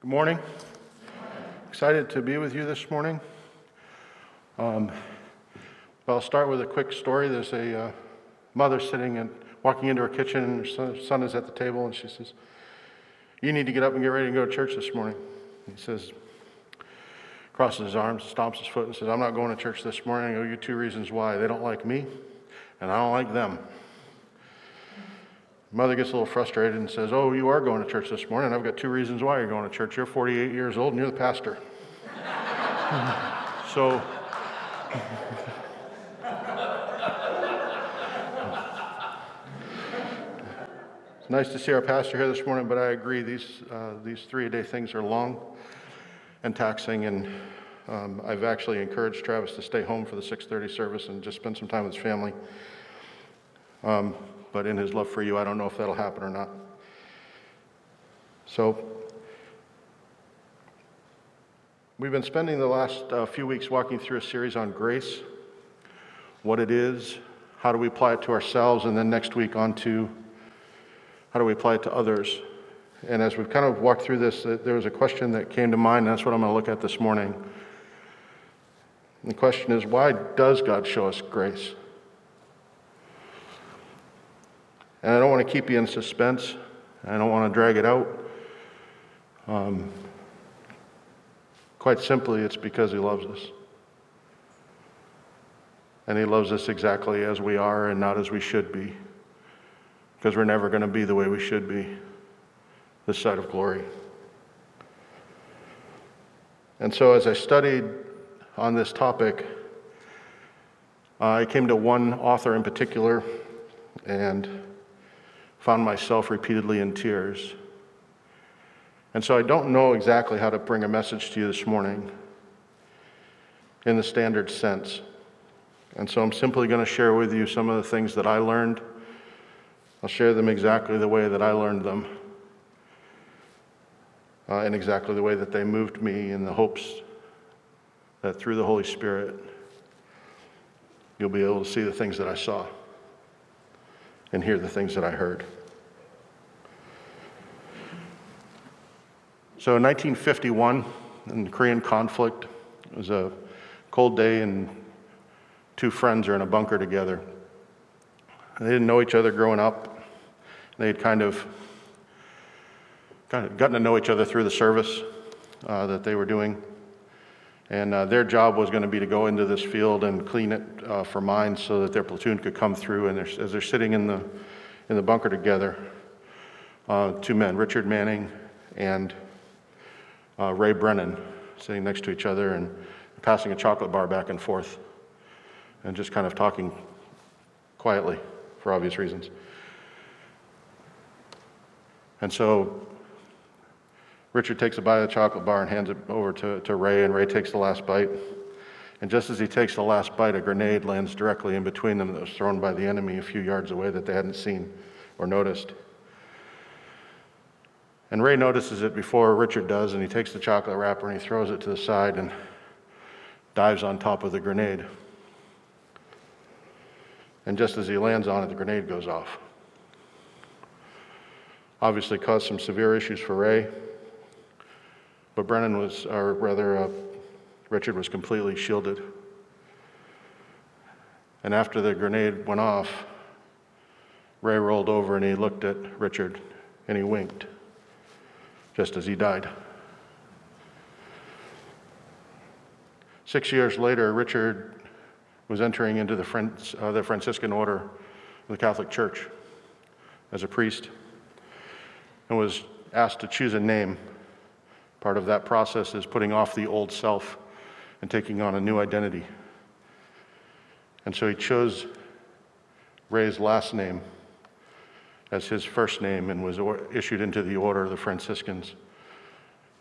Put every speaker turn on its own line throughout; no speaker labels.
Good morning. Excited to be with you this morning. Um, I'll start with a quick story. There's a uh, mother sitting and walking into her kitchen, and her son, is at the table, and she says, You need to get up and get ready to go to church this morning. He says, crosses his arms, stomps his foot, and says, I'm not going to church this morning. I owe you two reasons why. They don't like me, and I don't like them. Mother gets a little frustrated and says, Oh, you are going to church this morning. I've got two reasons why you're going to church. You're 48 years old and you're the pastor. so, it's nice to see our pastor here this morning, but I agree, these, uh, these three a day things are long and taxing. And um, I've actually encouraged Travis to stay home for the 6:30 service and just spend some time with his family. Um, but in his love for you, I don't know if that'll happen or not. So, we've been spending the last uh, few weeks walking through a series on grace, what it is, how do we apply it to ourselves, and then next week on to how do we apply it to others. And as we've kind of walked through this, there was a question that came to mind, and that's what I'm going to look at this morning. And the question is why does God show us grace? And I don't want to keep you in suspense. I don't want to drag it out. Um, quite simply, it's because He loves us. And He loves us exactly as we are and not as we should be. Because we're never going to be the way we should be this side of glory. And so, as I studied on this topic, I came to one author in particular, and found myself repeatedly in tears. And so I don't know exactly how to bring a message to you this morning in the standard sense. And so I'm simply going to share with you some of the things that I learned. I'll share them exactly the way that I learned them, uh, and exactly the way that they moved me in the hopes that through the Holy Spirit, you'll be able to see the things that I saw and hear the things that I heard. So in 1951, in the Korean conflict, it was a cold day, and two friends are in a bunker together. They didn't know each other growing up. They had kind of, kind of gotten to know each other through the service uh, that they were doing. And uh, their job was going to be to go into this field and clean it uh, for mines so that their platoon could come through. And they're, as they're sitting in the, in the bunker together, uh, two men, Richard Manning and uh, Ray Brennan, sitting next to each other and passing a chocolate bar back and forth and just kind of talking quietly for obvious reasons. And so Richard takes a bite of the chocolate bar and hands it over to, to Ray, and Ray takes the last bite. And just as he takes the last bite, a grenade lands directly in between them that was thrown by the enemy a few yards away that they hadn't seen or noticed. And Ray notices it before Richard does, and he takes the chocolate wrapper and he throws it to the side and dives on top of the grenade. And just as he lands on it, the grenade goes off. Obviously, caused some severe issues for Ray. But Brennan was, or rather, uh, Richard was completely shielded. And after the grenade went off, Ray rolled over and he looked at Richard and he winked just as he died. Six years later, Richard was entering into the, uh, the Franciscan order of the Catholic Church as a priest and was asked to choose a name Part of that process is putting off the old self and taking on a new identity. And so he chose Ray's last name as his first name and was issued into the order of the Franciscans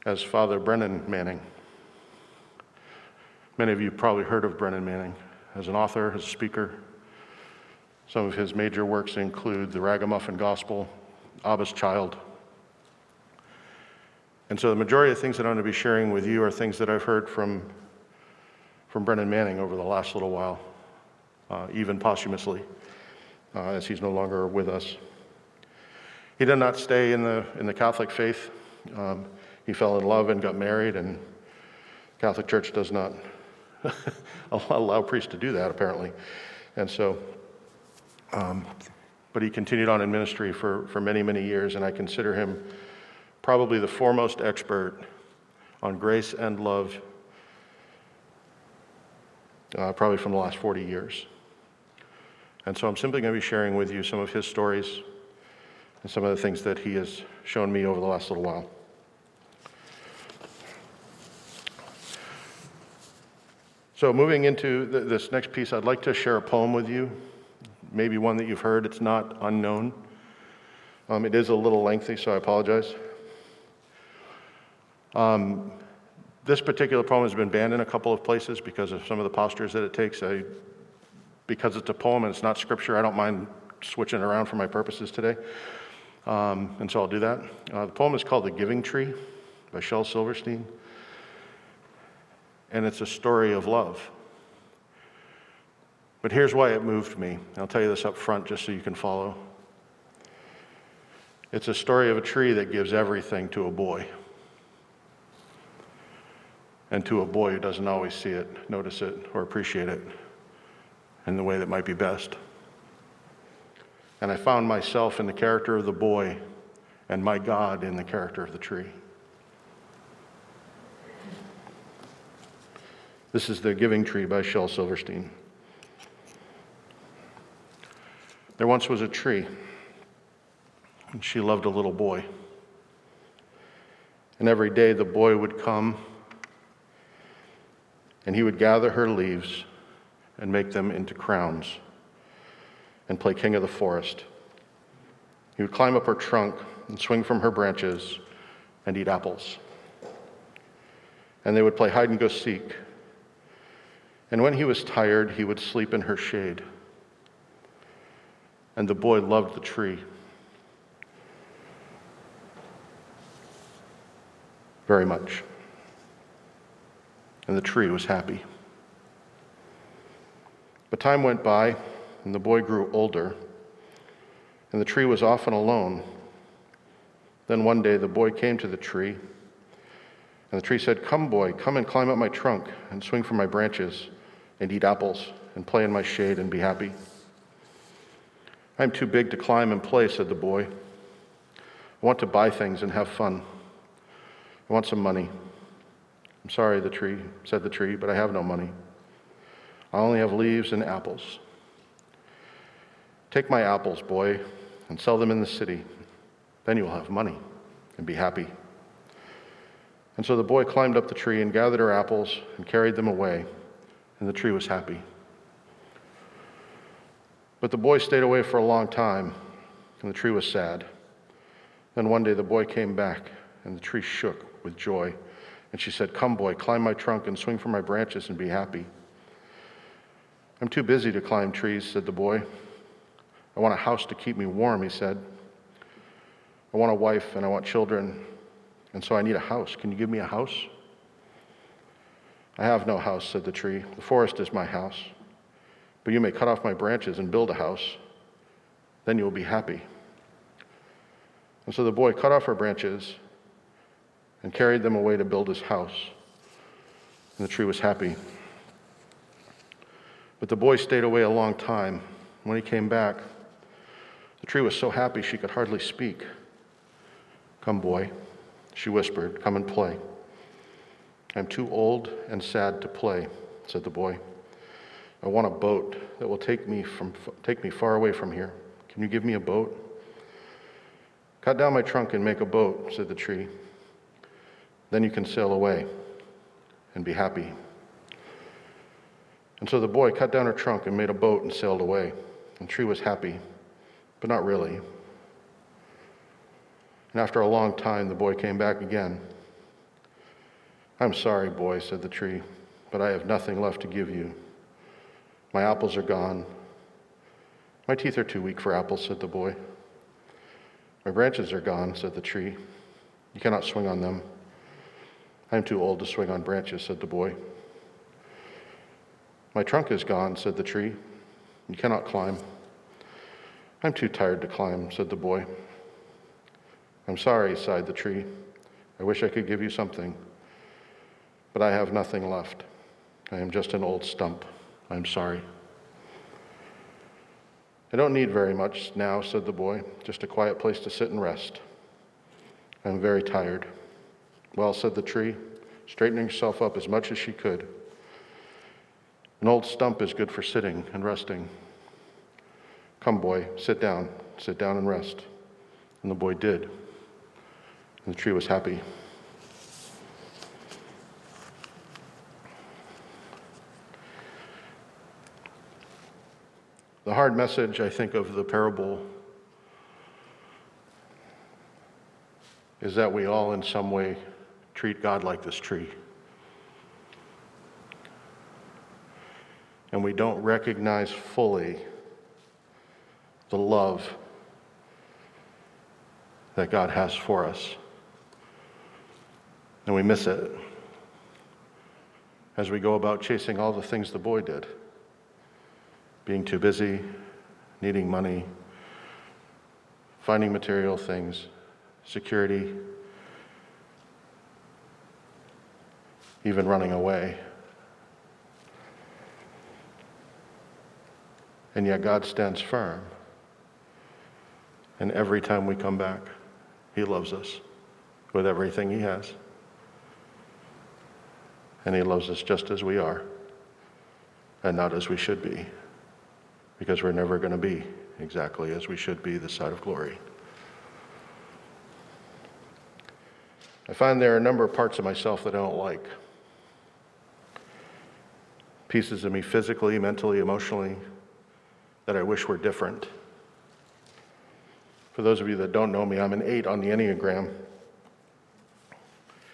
as Father Brennan Manning. Many of you probably heard of Brennan Manning as an author, as a speaker. Some of his major works include The Ragamuffin Gospel, Abba's Child, and so the majority of things that I'm going to be sharing with you are things that I've heard from, from Brennan Manning over the last little while, uh, even posthumously, uh, as he's no longer with us. He did not stay in the, in the Catholic faith. Um, he fell in love and got married, and the Catholic Church does not allow priests to do that, apparently. And so, um, but he continued on in ministry for, for many, many years, and I consider him probably the foremost expert on grace and love, uh, probably from the last 40 years. And so I'm simply going to be sharing with you some of his stories and some of the things that he has shown me over the last little while. So, moving into th- this next piece, I'd like to share a poem with you, maybe one that you've heard. It's not unknown. Um, it is a little lengthy, so I apologize. Um, this particular poem has been banned in a couple of places because of some of the postures that it takes. I, because it's a poem and it's not scripture, I don't mind switching around for my purposes today. Um, and so I'll do that. Uh, the poem is called The Giving Tree by Shel Silverstein and it's a story of love. But here's why it moved me. I'll tell you this up front just so you can follow. It's a story of a tree that gives everything to a boy. And to a boy who doesn't always see it, notice it, or appreciate it in the way that might be best. And I found myself in the character of the boy and my God in the character of the tree. This is The Giving Tree by Shel Silverstein. There once was a tree, and she loved a little boy. And every day the boy would come, and he would gather her leaves and make them into crowns and play king of the forest. He would climb up her trunk and swing from her branches and eat apples. And they would play hide and go seek and when he was tired, he would sleep in her shade. And the boy loved the tree very much. And the tree was happy. But time went by, and the boy grew older, and the tree was often alone. Then one day the boy came to the tree, and the tree said, Come, boy, come and climb up my trunk and swing from my branches and eat apples and play in my shade and be happy. I'm too big to climb and play, said the boy. I want to buy things and have fun. I want some money. I'm sorry, the tree, said the tree, but I have no money. I only have leaves and apples. Take my apples, boy, and sell them in the city. Then you will have money and be happy. And so the boy climbed up the tree and gathered her apples and carried them away and the tree was happy. But the boy stayed away for a long time, and the tree was sad. Then one day the boy came back, and the tree shook with joy. And she said, Come, boy, climb my trunk and swing from my branches and be happy. I'm too busy to climb trees, said the boy. I want a house to keep me warm, he said. I want a wife and I want children, and so I need a house. Can you give me a house? I have no house, said the tree. The forest is my house. But you may cut off my branches and build a house. Then you will be happy. And so the boy cut off her branches and carried them away to build his house. And the tree was happy. But the boy stayed away a long time. When he came back, the tree was so happy she could hardly speak. Come, boy, she whispered, come and play. I'm too old and sad to play, said the boy. I want a boat that will take me, from, take me far away from here. Can you give me a boat? Cut down my trunk and make a boat, said the tree. Then you can sail away and be happy. And so the boy cut down her trunk and made a boat and sailed away. And tree was happy, but not really. And after a long time, the boy came back again. I'm sorry, boy, said the tree, but I have nothing left to give you. My apples are gone. My teeth are too weak for apples, said the boy. My branches are gone, said the tree. You cannot swing on them. I am too old to swing on branches, said the boy. My trunk is gone, said the tree. You cannot climb. I'm too tired to climb, said the boy. I'm sorry, sighed the tree. I wish I could give you something, but I have nothing left. I am just an old stump. I'm sorry. I don't need very much now, said the boy, just a quiet place to sit and rest. I'm very tired. Well, said the tree, straightening herself up as much as she could. An old stump is good for sitting and resting. Come, boy, sit down. Sit down and rest. And the boy did. And the tree was happy. The hard message, I think, of the parable is that we all, in some way, treat God like this tree. And we don't recognize fully the love that God has for us. And we miss it as we go about chasing all the things the boy did being too busy, needing money, finding material things, security, even running away. And yet God stands firm. And every time we come back, He loves us with everything He has. And He loves us just as we are, and not as we should be, because we're never going to be exactly as we should be this side of glory. I find there are a number of parts of myself that I don't like. Pieces of me physically, mentally, emotionally, that I wish were different. For those of you that don't know me, I'm an eight on the Enneagram.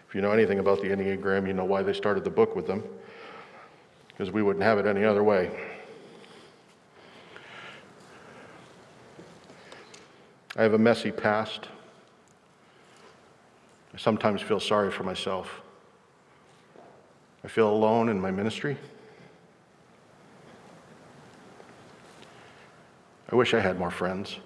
If you know anything about the Enneagram, you know why they started the book with them, because we wouldn't have it any other way. I have a messy past. I sometimes feel sorry for myself. I feel alone in my ministry. I wish I had more friends.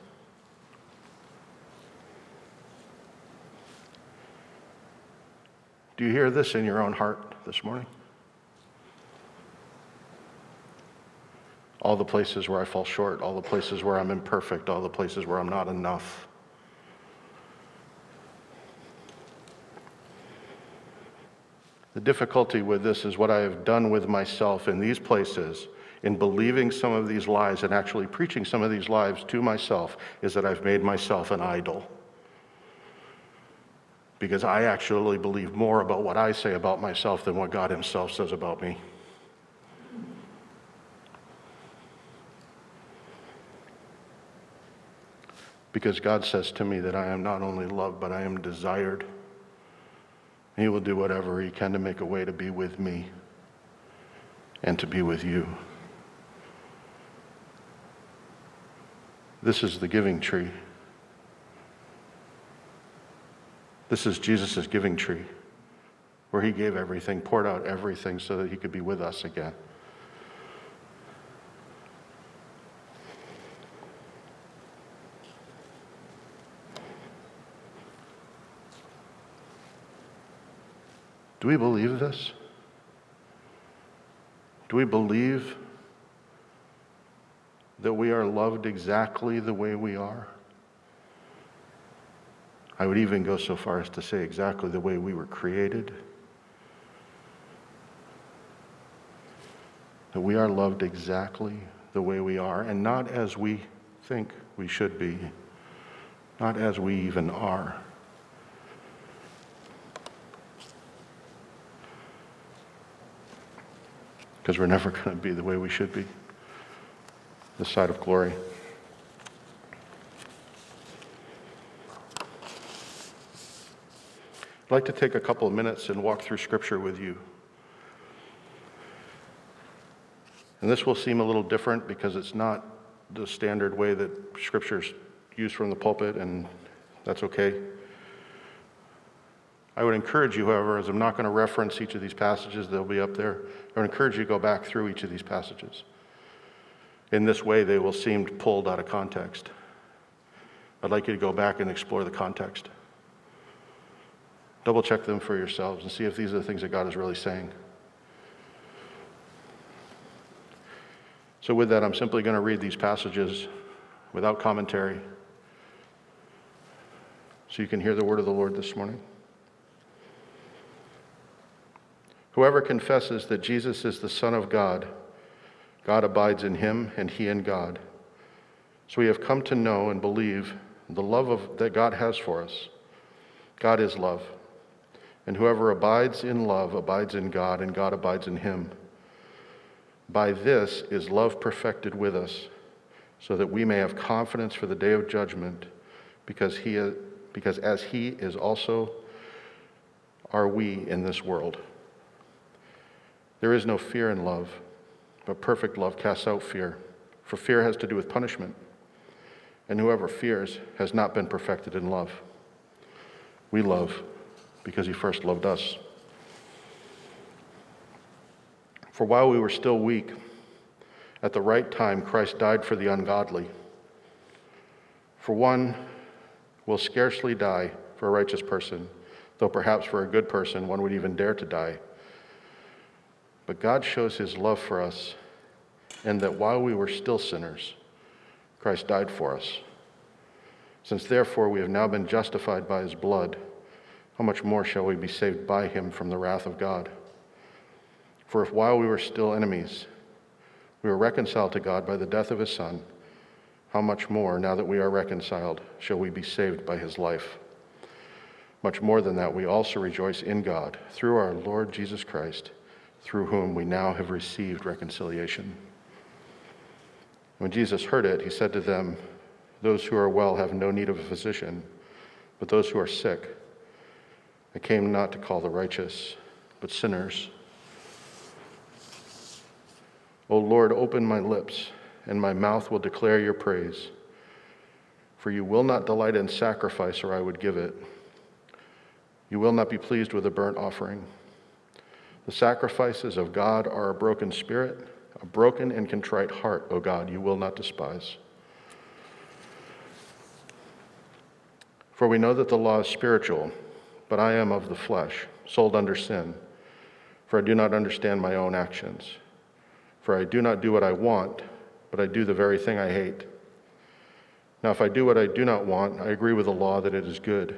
Do you hear this in your own heart this morning? All the places where I fall short, all the places where I'm imperfect, all the places where I'm not enough. The difficulty with this is what I have done with myself in these places, in believing some of these lies and actually preaching some of these lies to myself, is that I've made myself an idol. Because I actually believe more about what I say about myself than what God Himself says about me. Because God says to me that I am not only loved, but I am desired. He will do whatever He can to make a way to be with me and to be with you. This is the giving tree. This is Jesus' giving tree, where He gave everything, poured out everything so that He could be with us again. Do we believe this? Do we believe that we are loved exactly the way we are? I would even go so far as to say exactly the way we were created. That we are loved exactly the way we are, and not as we think we should be, not as we even are. Because we're never going to be the way we should be this side of glory. I'd like to take a couple of minutes and walk through Scripture with you. And this will seem a little different because it's not the standard way that Scripture's used from the pulpit, and that's okay. I would encourage you, however, as I'm not going to reference each of these passages, they'll be up there. I would encourage you to go back through each of these passages. In this way, they will seem pulled out of context. I'd like you to go back and explore the context. Double check them for yourselves and see if these are the things that God is really saying. So, with that, I'm simply going to read these passages without commentary so you can hear the word of the Lord this morning. Whoever confesses that Jesus is the Son of God, God abides in him and he in God. So we have come to know and believe the love of, that God has for us. God is love. And whoever abides in love abides in God, and God abides in him. By this is love perfected with us, so that we may have confidence for the day of judgment, because, he, because as he is also are we in this world. There is no fear in love, but perfect love casts out fear, for fear has to do with punishment, and whoever fears has not been perfected in love. We love because he first loved us. For while we were still weak, at the right time, Christ died for the ungodly. For one will scarcely die for a righteous person, though perhaps for a good person one would even dare to die. But God shows his love for us, and that while we were still sinners, Christ died for us. Since therefore we have now been justified by his blood, how much more shall we be saved by him from the wrath of God? For if while we were still enemies, we were reconciled to God by the death of his Son, how much more, now that we are reconciled, shall we be saved by his life? Much more than that, we also rejoice in God through our Lord Jesus Christ, through whom we now have received reconciliation. When Jesus heard it, he said to them, Those who are well have no need of a physician, but those who are sick. I came not to call the righteous, but sinners. O Lord, open my lips, and my mouth will declare your praise. For you will not delight in sacrifice, or I would give it. You will not be pleased with a burnt offering. The sacrifices of God are a broken spirit, a broken and contrite heart, O God, you will not despise. For we know that the law is spiritual but I am of the flesh, sold under sin. For I do not understand my own actions. For I do not do what I want, but I do the very thing I hate. Now, if I do what I do not want, I agree with the law that it is good.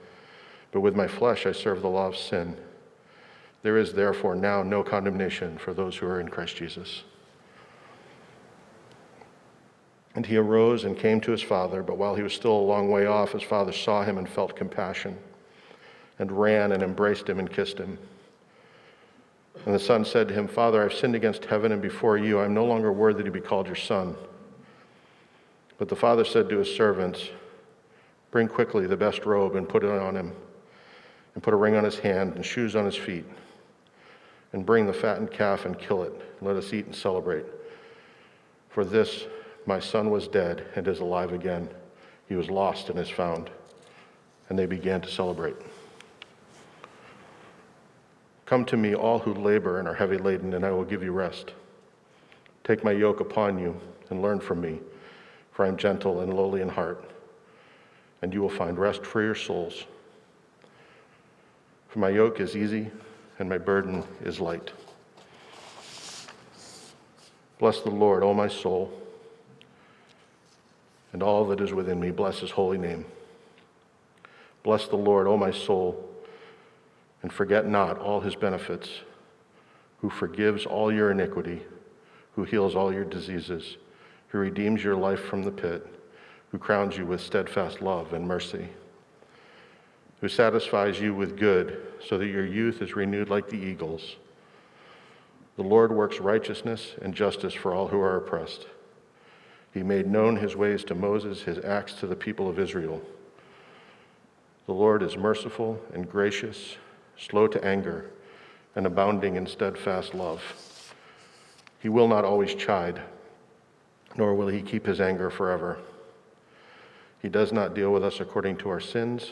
but with my flesh I serve the law of sin. There is therefore now no condemnation for those who are in Christ Jesus. And he arose and came to his father, but while he was still a long way off, his father saw him and felt compassion and ran and embraced him and kissed him. And the son said to him, Father, I've sinned against heaven and before you. I'm no longer worthy to be called your son. But the father said to his servants, Bring quickly the best robe and put it on him, and put a ring on his hand and shoes on his feet. And bring the fattened calf and kill it. Let us eat and celebrate. For this my son was dead and is alive again. He was lost and is found. And they began to celebrate. Come to me, all who labor and are heavy laden, and I will give you rest. Take my yoke upon you and learn from me, for I am gentle and lowly in heart, and you will find rest for your souls. For my yoke is easy and my burden is light. Bless the Lord, O my soul, and all that is within me. Bless his holy name. Bless the Lord, O my soul and forget not all his benefits, who forgives all your iniquity, who heals all your diseases, who redeems your life from the pit, who crowns you with steadfast love and mercy, who satisfies you with good, so that your youth is renewed like the eagles. The Lord works righteousness and justice for all who are oppressed. He made known his ways to Moses, his acts to the people of Israel. The Lord is merciful and gracious, slow to anger, and abounding in steadfast love. He will not always chide, nor will he keep his anger forever. He does not deal with us according to our sins,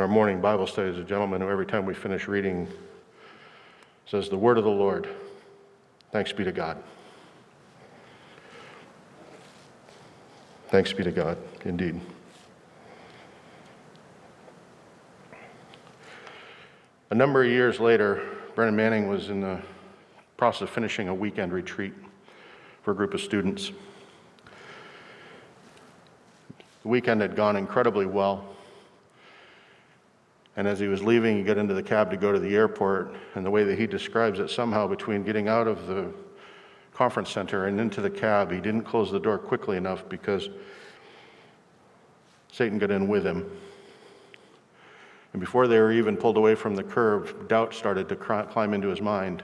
In our morning Bible study, there's a gentleman who, every time we finish reading, says, The word of the Lord. Thanks be to God. Thanks be to God, indeed. A number of years later, Brennan Manning was in the process of finishing a weekend retreat for a group of students. The weekend had gone incredibly well. And as he was leaving, he got into the cab to go to the airport. And the way that he describes it, somehow between getting out of the conference center and into the cab, he didn't close the door quickly enough because Satan got in with him. And before they were even pulled away from the curb, doubt started to climb into his mind.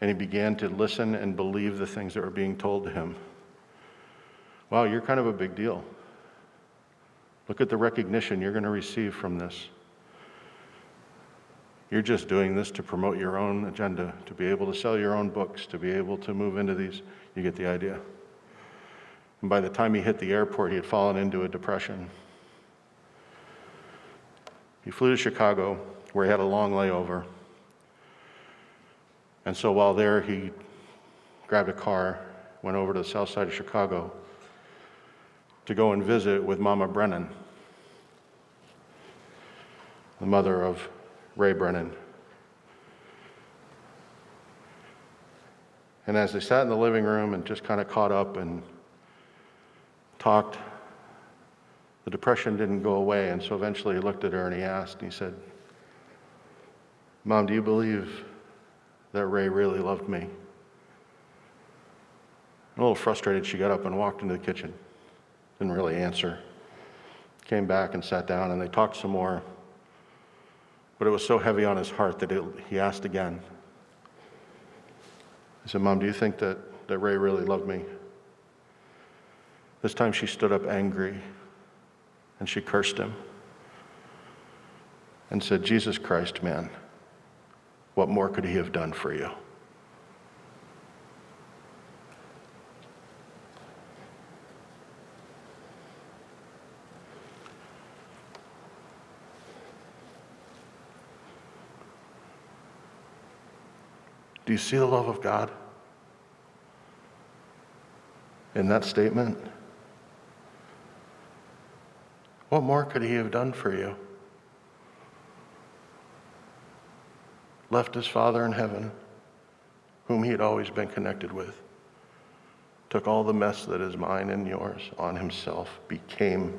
And he began to listen and believe the things that were being told to him. Wow, you're kind of a big deal. Look at the recognition you're going to receive from this. You're just doing this to promote your own agenda, to be able to sell your own books, to be able to move into these. You get the idea. And by the time he hit the airport, he had fallen into a depression. He flew to Chicago, where he had a long layover. And so while there, he grabbed a car, went over to the south side of Chicago to go and visit with Mama Brennan, the mother of Ray Brennan. And as they sat in the living room and just kind of caught up and talked, the depression didn't go away. And so eventually he looked at her and he asked, and he said, Mom, do you believe that Ray really loved me? A little frustrated, she got up and walked into the kitchen. Didn't really answer. Came back and sat down, and they talked some more. But it was so heavy on his heart that it, he asked again. He said, Mom, do you think that, that Ray really loved me? This time she stood up angry and she cursed him and said, Jesus Christ, man, what more could he have done for you? Do you see the love of God in that statement? What more could he have done for you? Left his Father in heaven, whom he had always been connected with, took all the mess that is mine and yours on himself, became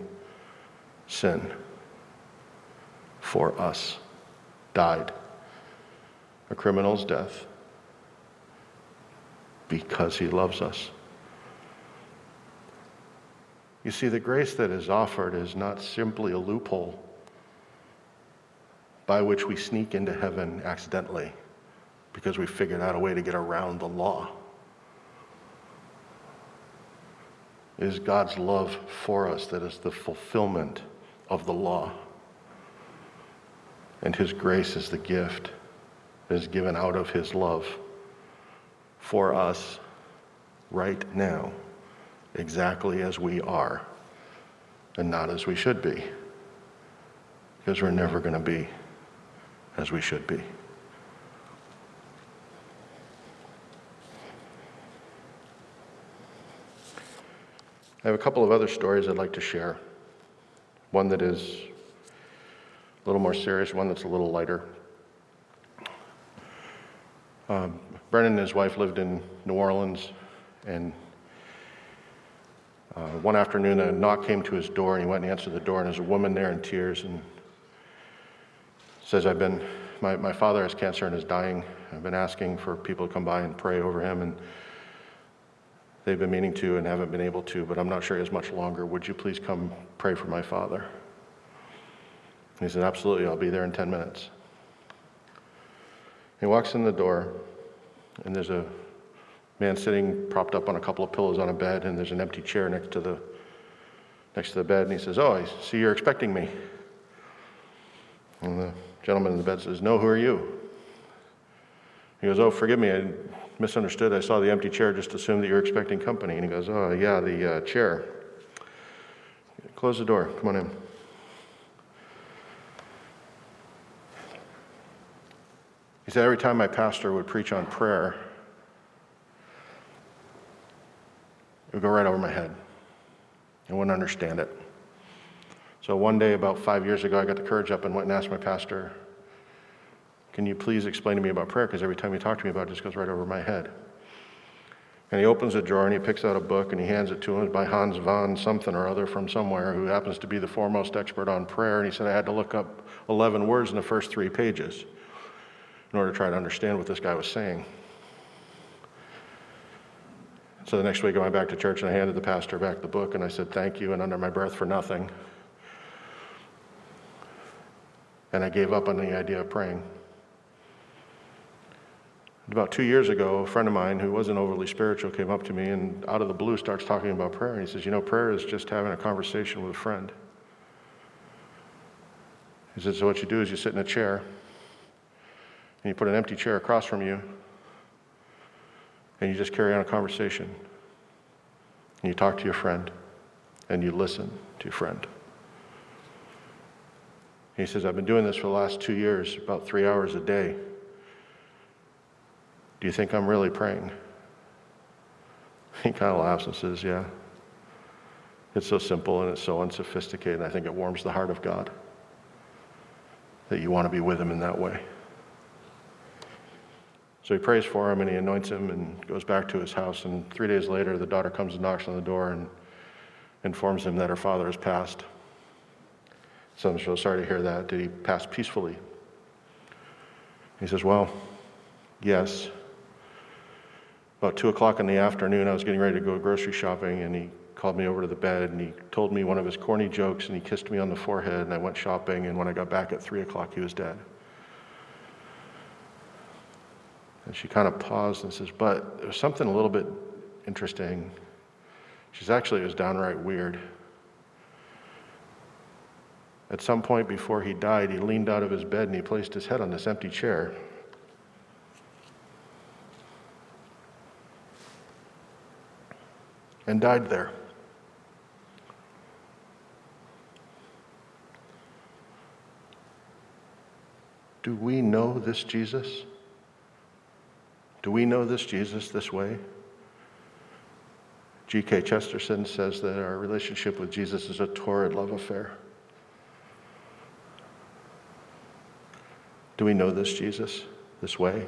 sin for us, died a criminal's death because he loves us. You see, the grace that is offered is not simply a loophole by which we sneak into heaven accidentally because we figured out a way to get around the law. It is God's love for us that is the fulfillment of the law. And His grace is the gift that is given out of His love for us right now, exactly as we are, and not as we should be, because we're never going to be as we should be. I have a couple of other stories I'd like to share. One that is a little more serious, one that's a little lighter. Um, Brennan and his wife lived in New Orleans, and uh, one afternoon a knock came to his door, and he went and answered the door, and there's a woman there in tears, and says, I've been, my, my father has cancer and is dying. I've been asking for people to come by and pray over him, and They've been meaning to and haven't been able to, but I'm not sure he has much longer. Would you please come pray for my father? he said, Absolutely, I'll be there in 10 minutes. He walks in the door, and there's a man sitting propped up on a couple of pillows on a bed, and there's an empty chair next to the next to the bed, and he says, Oh, I see you're expecting me. And the gentleman in the bed says, No, who are you? He goes, Oh, forgive me, I misunderstood. I saw the empty chair, just assumed that you were expecting company. And he goes, Oh, yeah, the uh, chair. Close the door. Come on in. Every time my pastor would preach on prayer, it would go right over my head. I wouldn't understand it. So one day, about five years ago, I got the courage up and went and asked my pastor, can you please explain to me about prayer? Because every time you talk to me about it, it just goes right over my head. And he opens a drawer and he picks out a book and he hands it to him. By Hans von something or other from somewhere who happens to be the foremost expert on prayer. And he said I had to look up 11 words in the first three pages in order to try to understand what this guy was saying. So the next week I went back to church and I handed the pastor back the book and I said, Thank you, and under my breath for nothing. And I gave up on the idea of praying. About two years ago, a friend of mine who wasn't overly spiritual came up to me and out of the blue starts talking about prayer. And he says, You know, prayer is just having a conversation with a friend. He said, So what you do is you sit in a chair and you put an empty chair across from you and you just carry on a conversation. And you talk to your friend and you listen to your friend. He says, I've been doing this for the last two years, about three hours a day. Do you think I'm really praying? He kind of laughs and says, Yeah. It's so simple and it's so unsophisticated. I think it warms the heart of God that you want to be with Him in that way. So he prays for him and he anoints him and goes back to his house. And three days later, the daughter comes and knocks on the door and informs him that her father has passed. So I'm so sorry to hear that. Did he pass peacefully? He says, Well, yes. About two o'clock in the afternoon, I was getting ready to go grocery shopping, and he called me over to the bed and he told me one of his corny jokes and he kissed me on the forehead. And I went shopping, and when I got back at three o'clock, he was dead. And she kind of paused and says, But there was something a little bit interesting. She's actually, it was downright weird. At some point before he died, he leaned out of his bed and he placed his head on this empty chair. and died there. Do we know this Jesus? Do we know this Jesus this way? G.K. Chesterton says that our relationship with Jesus is a torrid love affair. Do we know this Jesus this way?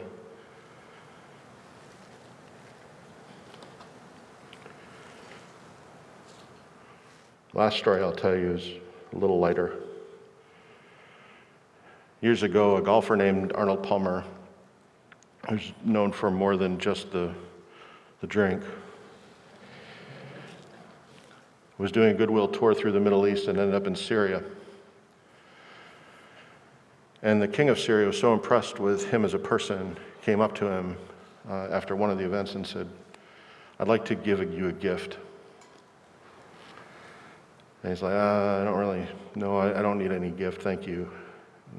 Last story I'll tell you is a little lighter. Years ago, a golfer named Arnold Palmer, who's known for more than just the, the drink, was doing a goodwill tour through the Middle East and ended up in Syria. And the king of Syria was so impressed with him as a person, came up to him uh, after one of the events and said, I'd like to give you a gift. And he's like, uh, I don't really, no, I, I don't need any gift, thank you.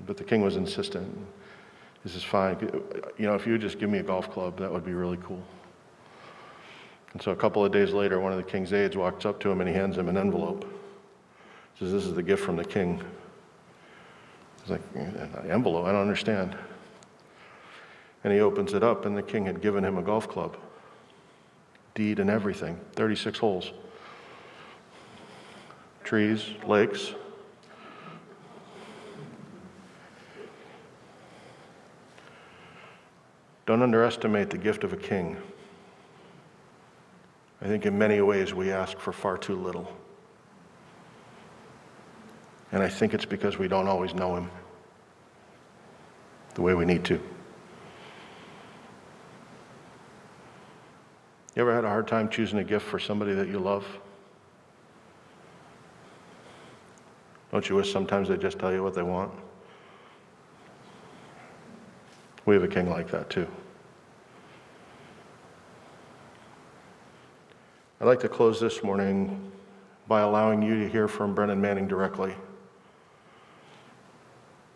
But the king was insistent. This is fine. You know, if you would just give me a golf club, that would be really cool. And so a couple of days later, one of the king's aides walks up to him and he hands him an envelope. He says, This is the gift from the king. He's like, envelope, I don't understand. And he opens it up, and the king had given him a golf club, deed and everything, 36 holes. Trees, lakes. Don't underestimate the gift of a king. I think in many ways we ask for far too little. And I think it's because we don't always know him the way we need to. You ever had a hard time choosing a gift for somebody that you love? Don't you wish sometimes they just tell you what they want? We have a king like that too. I'd like to close this morning by allowing you to hear from Brennan Manning directly.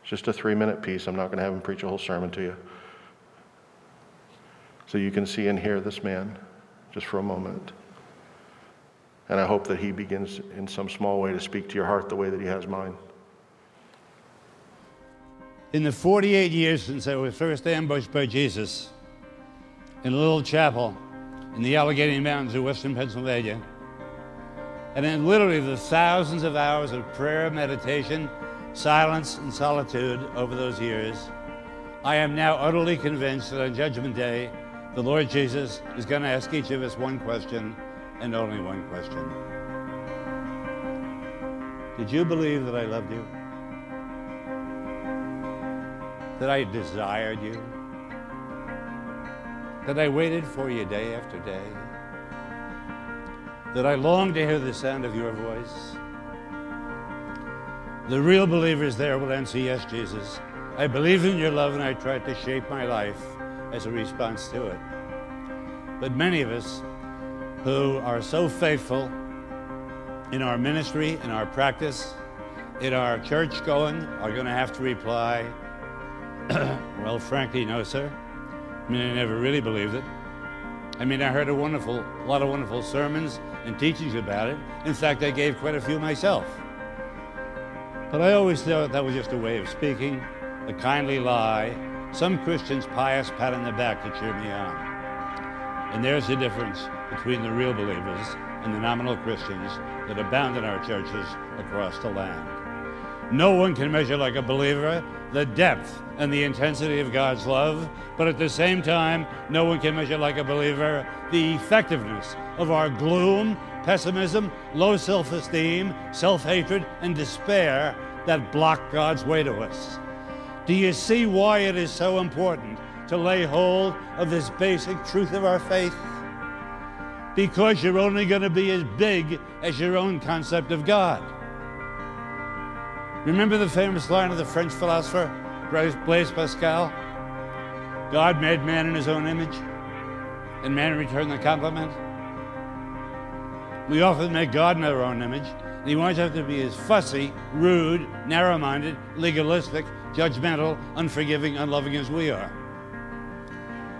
It's just a three minute piece. I'm not going to have him preach a whole sermon to you. So you can see and hear this man just for a moment. And I hope that he begins in some small way to speak to your heart the way that he has mine.
In the 48 years since I was first ambushed by Jesus in a little chapel in the Allegheny Mountains of western Pennsylvania, and in literally the thousands of hours of prayer, meditation, silence, and solitude over those years, I am now utterly convinced that on Judgment Day, the Lord Jesus is going to ask each of us one question and only one question. Did you believe that I loved you? That I desired you? That I waited for you day after day? That I longed to hear the sound of your voice? The real believers there will answer, Yes, Jesus. I believe in your love and I tried to shape my life as a response to it. But many of us who are so faithful in our ministry, in our practice, in our church going, are going to have to reply, well, frankly, no, sir. I mean, I never really believed it. I mean, I heard a wonderful, a lot of wonderful sermons and teachings about it. In fact, I gave quite a few myself. But I always thought that was just a way of speaking, a kindly lie, some Christians' pious pat on the back to cheer me on. And there's the difference between the real believers and the nominal Christians that abound in our churches across the land. No one can measure like a believer the depth and the intensity of God's love, but at the same time, no one can measure like a believer the effectiveness of our gloom, pessimism, low self esteem, self hatred, and despair that block God's way to us. Do you see why it is so important to lay hold of this basic truth of our faith? Because you're only going to be as big as your own concept of God. Remember the famous line of the French philosopher Blaise Pascal? God made man in his own image, and man returned the compliment. We often make God in our own image, and he wants us to be as fussy, rude, narrow minded, legalistic, judgmental, unforgiving, unloving as we are.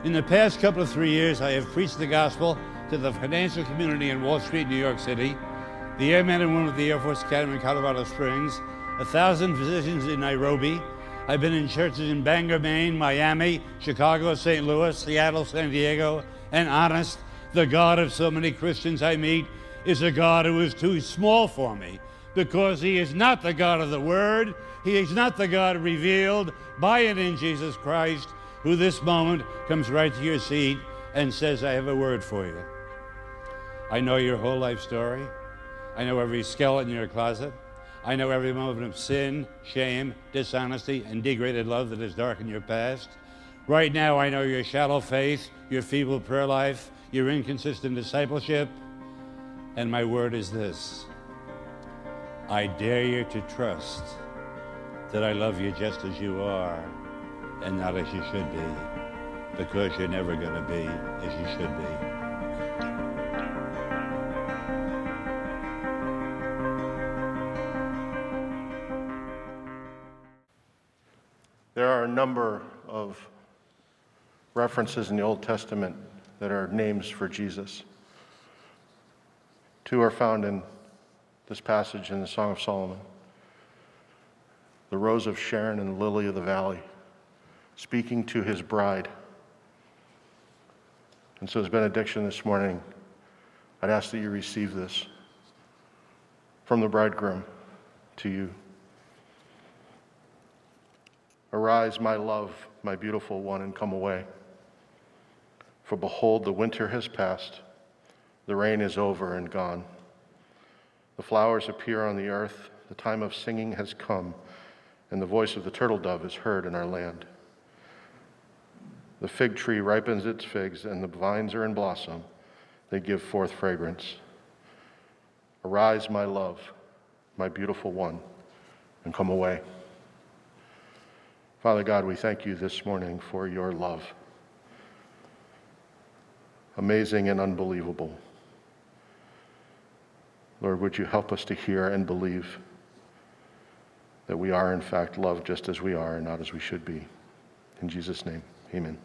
In the past couple of three years, I have preached the gospel to the financial community in Wall Street, New York City, the airmen and women of the Air Force Academy in Colorado Springs, a thousand physicians in Nairobi. I've been in churches in Bangor, Maine, Miami, Chicago, St. Louis, Seattle, San Diego, and honest, the God of so many Christians I meet is a God who is too small for me because he is not the God of the Word. He is not the God revealed by and in Jesus Christ, who this moment comes right to your seat and says, I have a word for you. I know your whole life story. I know every skeleton in your closet. I know every moment of sin, shame, dishonesty, and degraded love that has darkened your past. Right now, I know your shallow faith, your feeble prayer life, your inconsistent discipleship. And my word is this I dare you to trust that I love you just as you are and not as you should be, because you're never going to be as you should be.
Are a number of references in the Old Testament that are names for Jesus. Two are found in this passage in the Song of Solomon. the rose of Sharon and the lily of the valley, speaking to his bride. And so, as benediction this morning, I'd ask that you receive this from the bridegroom to you. Arise, my love, my beautiful one, and come away. For behold, the winter has passed, the rain is over and gone. The flowers appear on the earth, the time of singing has come, and the voice of the turtle dove is heard in our land. The fig tree ripens its figs, and the vines are in blossom. They give forth fragrance. Arise, my love, my beautiful one, and come away. Father God, we thank you this morning for your love. Amazing and unbelievable. Lord, would you help us to hear and believe that we are, in fact, loved just as we are and not as we should be. In Jesus' name, amen.